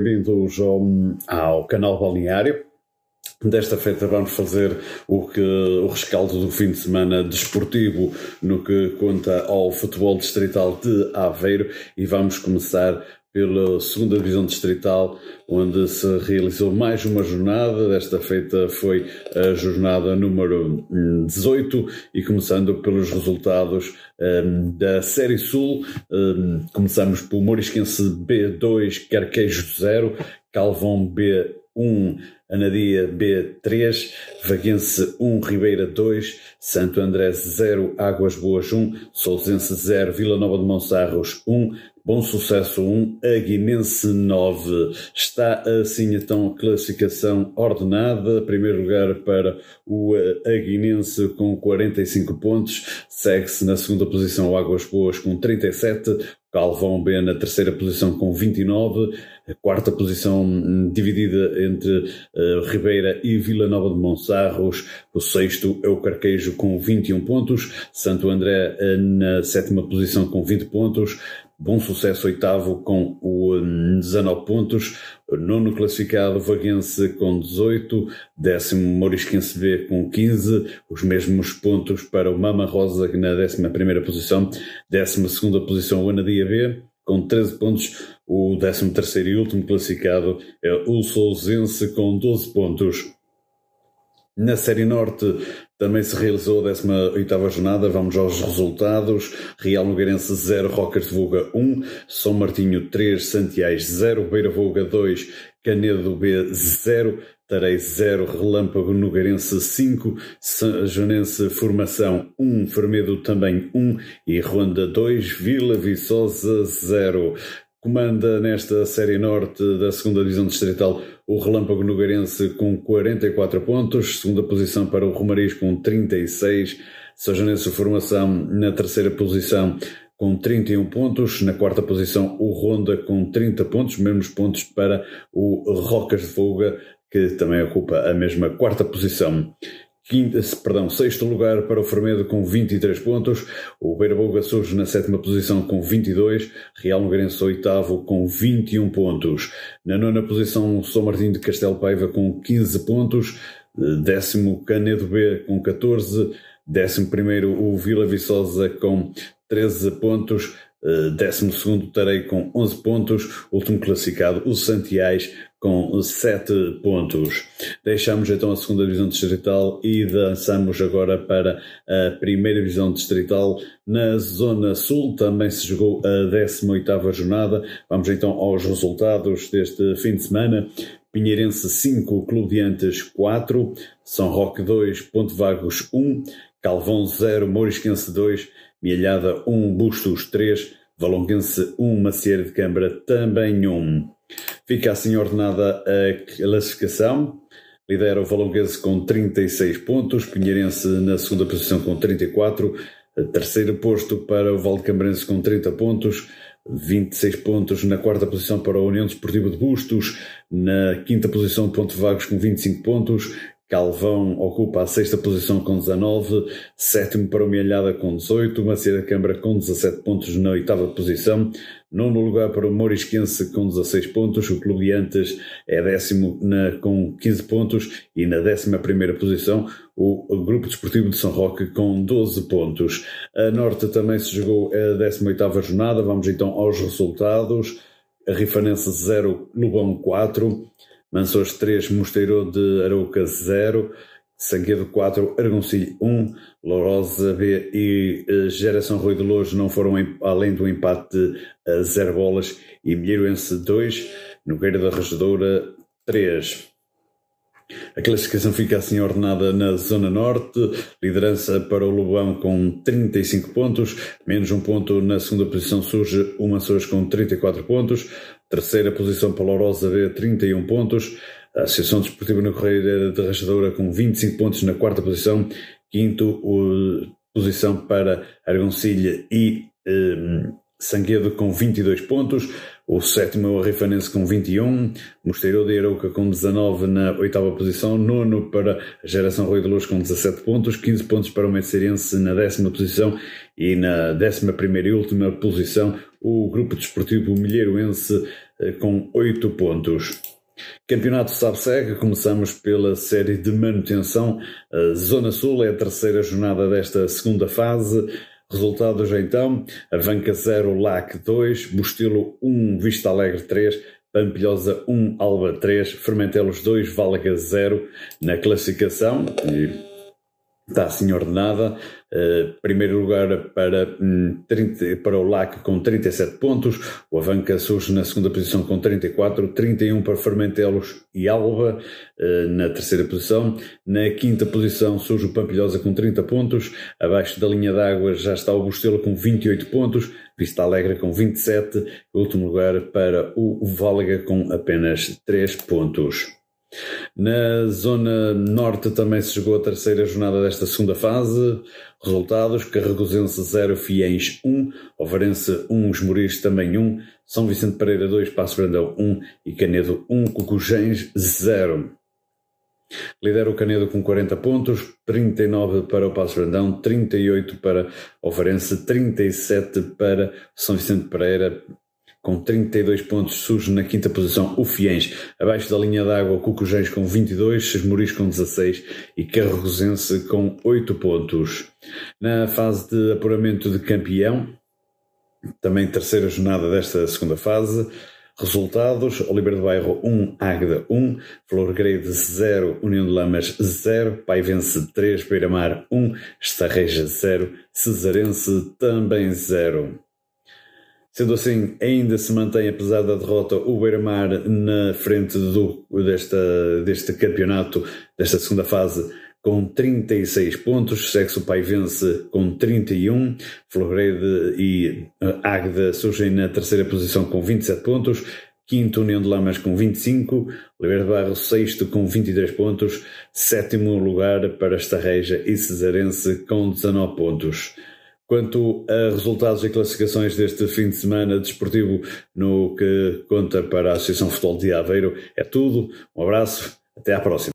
Bem-vindos ao, ao canal Balneário. Desta feita vamos fazer o, que, o rescaldo do fim de semana desportivo no que conta ao futebol distrital de Aveiro e vamos começar pela segunda divisão distrital, onde se realizou mais uma jornada. Desta feita foi a jornada número 18 e começando pelos resultados um, da Série Sul, um, começamos por Morisquense B2, Carquejo 0, Calvão B1, Anadia B3, Vaguense 1, Ribeira 2, Santo André 0, Águas Boas 1, Sousense 0, Vila Nova de Monsarros 1, Bom Sucesso 1, Aguinense 9. Está assim então a classificação ordenada. Primeiro lugar para o Aguinense com 45 pontos. Segue-se na segunda posição o Águas Boas com 37. Calvão B na terceira posição com 29. A quarta posição hum, dividida entre uh, Ribeira e Vila Nova de Monsarros. O sexto é o Carquejo com 21 pontos. Santo André uh, na sétima posição com 20 pontos. Bom sucesso oitavo com o 19 pontos, nono classificado Vaguense com 18, décimo Morisquense B com 15, os mesmos pontos para o Mama Rosa na décima primeira posição, décima segunda posição o Anadia B com 13 pontos, o décimo terceiro e último classificado é o Sousense com 12 pontos. Na Série Norte também se realizou a 18ª jornada, vamos aos resultados. Real Nogueirense 0, Rocas de Voga 1, São Martinho 3, Santiais 0, Beira Voga 2, Canedo B 0, Tarei 0, Relâmpago Nogueirense 5, Janense Formação 1, Fermedo também 1 e Ronda 2, Vila Viçosa 0. Comanda nesta Série Norte da segunda Divisão Distrital o Relâmpago Nogueirense com 44 pontos, segunda posição para o Romariz com 36, Sajanense Formação na terceira posição com 31 pontos, na quarta posição o Ronda com 30 pontos, mesmos pontos para o Rocas de Fuga, que também ocupa a mesma quarta posição. Perdão, sexto lugar para o Fermedo com 23 pontos, o Beira Boga surge na sétima posição com 22, Real Nogueirense oitavo com 21 pontos. Na nona posição, São Martinho de Castelo Paiva com 15 pontos, décimo Canedo B com 14, décimo primeiro o Vila Viçosa com 13 pontos, décimo segundo Tarei com 11 pontos, último classificado o Santiais com 7 pontos. Deixamos então a segunda divisão distrital e dançamos agora para a primeira divisão distrital. Na zona sul também se jogou a 18ª jornada. Vamos então aos resultados deste fim de semana. Pinheirense 5, Clube de Antes 4, São Roque 2, Ponte Vagos 1, Calvão 0, Mourisquense 2, Mialhada 1, Bustos 3, Valonguense 1, Macieira de Câmara também 1. Fica assim ordenada a classificação. Lidera o Valonguense com 36 pontos, Pinheirense na segunda posição com 34, terceiro posto para o Valdecambrense com 30 pontos, 26 pontos na quarta posição para a União Desportiva de Bustos, na quinta posição Ponte Vagos com 25 pontos, Calvão ocupa a sexta posição com 19, sétimo para o Mialhada com 18, Macieira Câmara com 17 pontos na oitava posição, nono lugar para o Morisquense com 16 pontos, o Clube de Antes é décimo na, com 15 pontos e na décima primeira posição o, Grupo Desportivo de São Roque com 12 pontos. A Norte também se jogou a 18ª jornada, vamos então aos resultados. A Rifanense 0, Lubão 4, Mansores 3, Mosteiro de Arouca 0, Sanguedo 4, Argoncilho 1, Lourosa B e uh, Geração Rui de Lourdes não foram além do empate a 0 bolas e Milheiroense 2, Nogueira da Regedora 3. A classificação fica assim ordenada na Zona Norte, liderança para o Lobão com 35 pontos, menos um ponto na segunda posição surge o Mansores com 34 pontos, terceira posição para Lourosa B 31 pontos, a Associação Desportiva na Correia de Rachadora com 25 pontos na quarta posição, quinto o, posição para Argoncilha e um, Sanguedo com 22 pontos, o sétimo é o Rifanense com 21, Mosteiro de Arouca com 19 na oitava posição, nono para a Geração Rui de Luz com 17 pontos, 15 pontos para o Messeirense na décima posição. E na décima primeira e última posição o Grupo Desportivo Milheiroense com 8 pontos. Campeonato Sabseg, começamos pela série de manutenção. A Zona Sul é a terceira jornada desta segunda fase. Resultados então: Avanca 0, LAC 2, Bustilo 1, Vista Alegre 3, Pampilhosa 1, Alba 3, Fermentelos 2, Valga 0 na classificação. E está assim ordenada. Uh, primeiro lugar para, um, 30, para o LAC com 37 pontos, o Avanca surge na segunda posição com 34, 31 para Fermentelos e Alba uh, na terceira posição. Na quinta posição surge o Pampilhosa com 30 pontos, abaixo da linha d'água já está o Bustelo com 28 pontos, Vista Alegre com 27, último lugar para o Válega com apenas 3 pontos. Na zona norte também se jogou a terceira jornada desta segunda fase. Resultados: Carregosense 0, Fiens 1, Ovarense 1, Esmoriz também 1, São Vicente Pereira 2, Passo Brandão 1 e Canedo 1, Cucujens 0. Lidera o Canedo com 40 pontos, 39 para o Passo Brandão, 38 para Ovarense, 37 para São Vicente Pereira, com 32 pontos, surge na quinta posição o Fiens, abaixo da linha d'água Cucujens com 22, Sesmoris com 16 e Carrosense com 8 pontos. Na fase de apuramento de campeão, também terceira jornada desta segunda fase, Resultados: Oliveira do Bairro 1, Águeda 1, Flor Grade 0, União de Lamas 0, Paivense 3, Beira-Mar 1, Estarreja 0, Cesarense também 0. Sendo assim, ainda se mantém, apesar da derrota, o Beira-Mar na frente do, desta, deste campeonato, desta segunda fase, com 36 pontos, Sexo Pai vence com 31, Florede e eh, Águeda surgem na terceira posição com 27 pontos, quinto União de Lamas com 25, Oliveira de Barro sexto com 23 pontos, sétimo lugar para Estarreja e Cesarense com 19 pontos. Quanto a resultados e classificações deste fim de semana desportivo no que conta para a Associação Futebol de Aveiro, é tudo. Um abraço, até à próxima.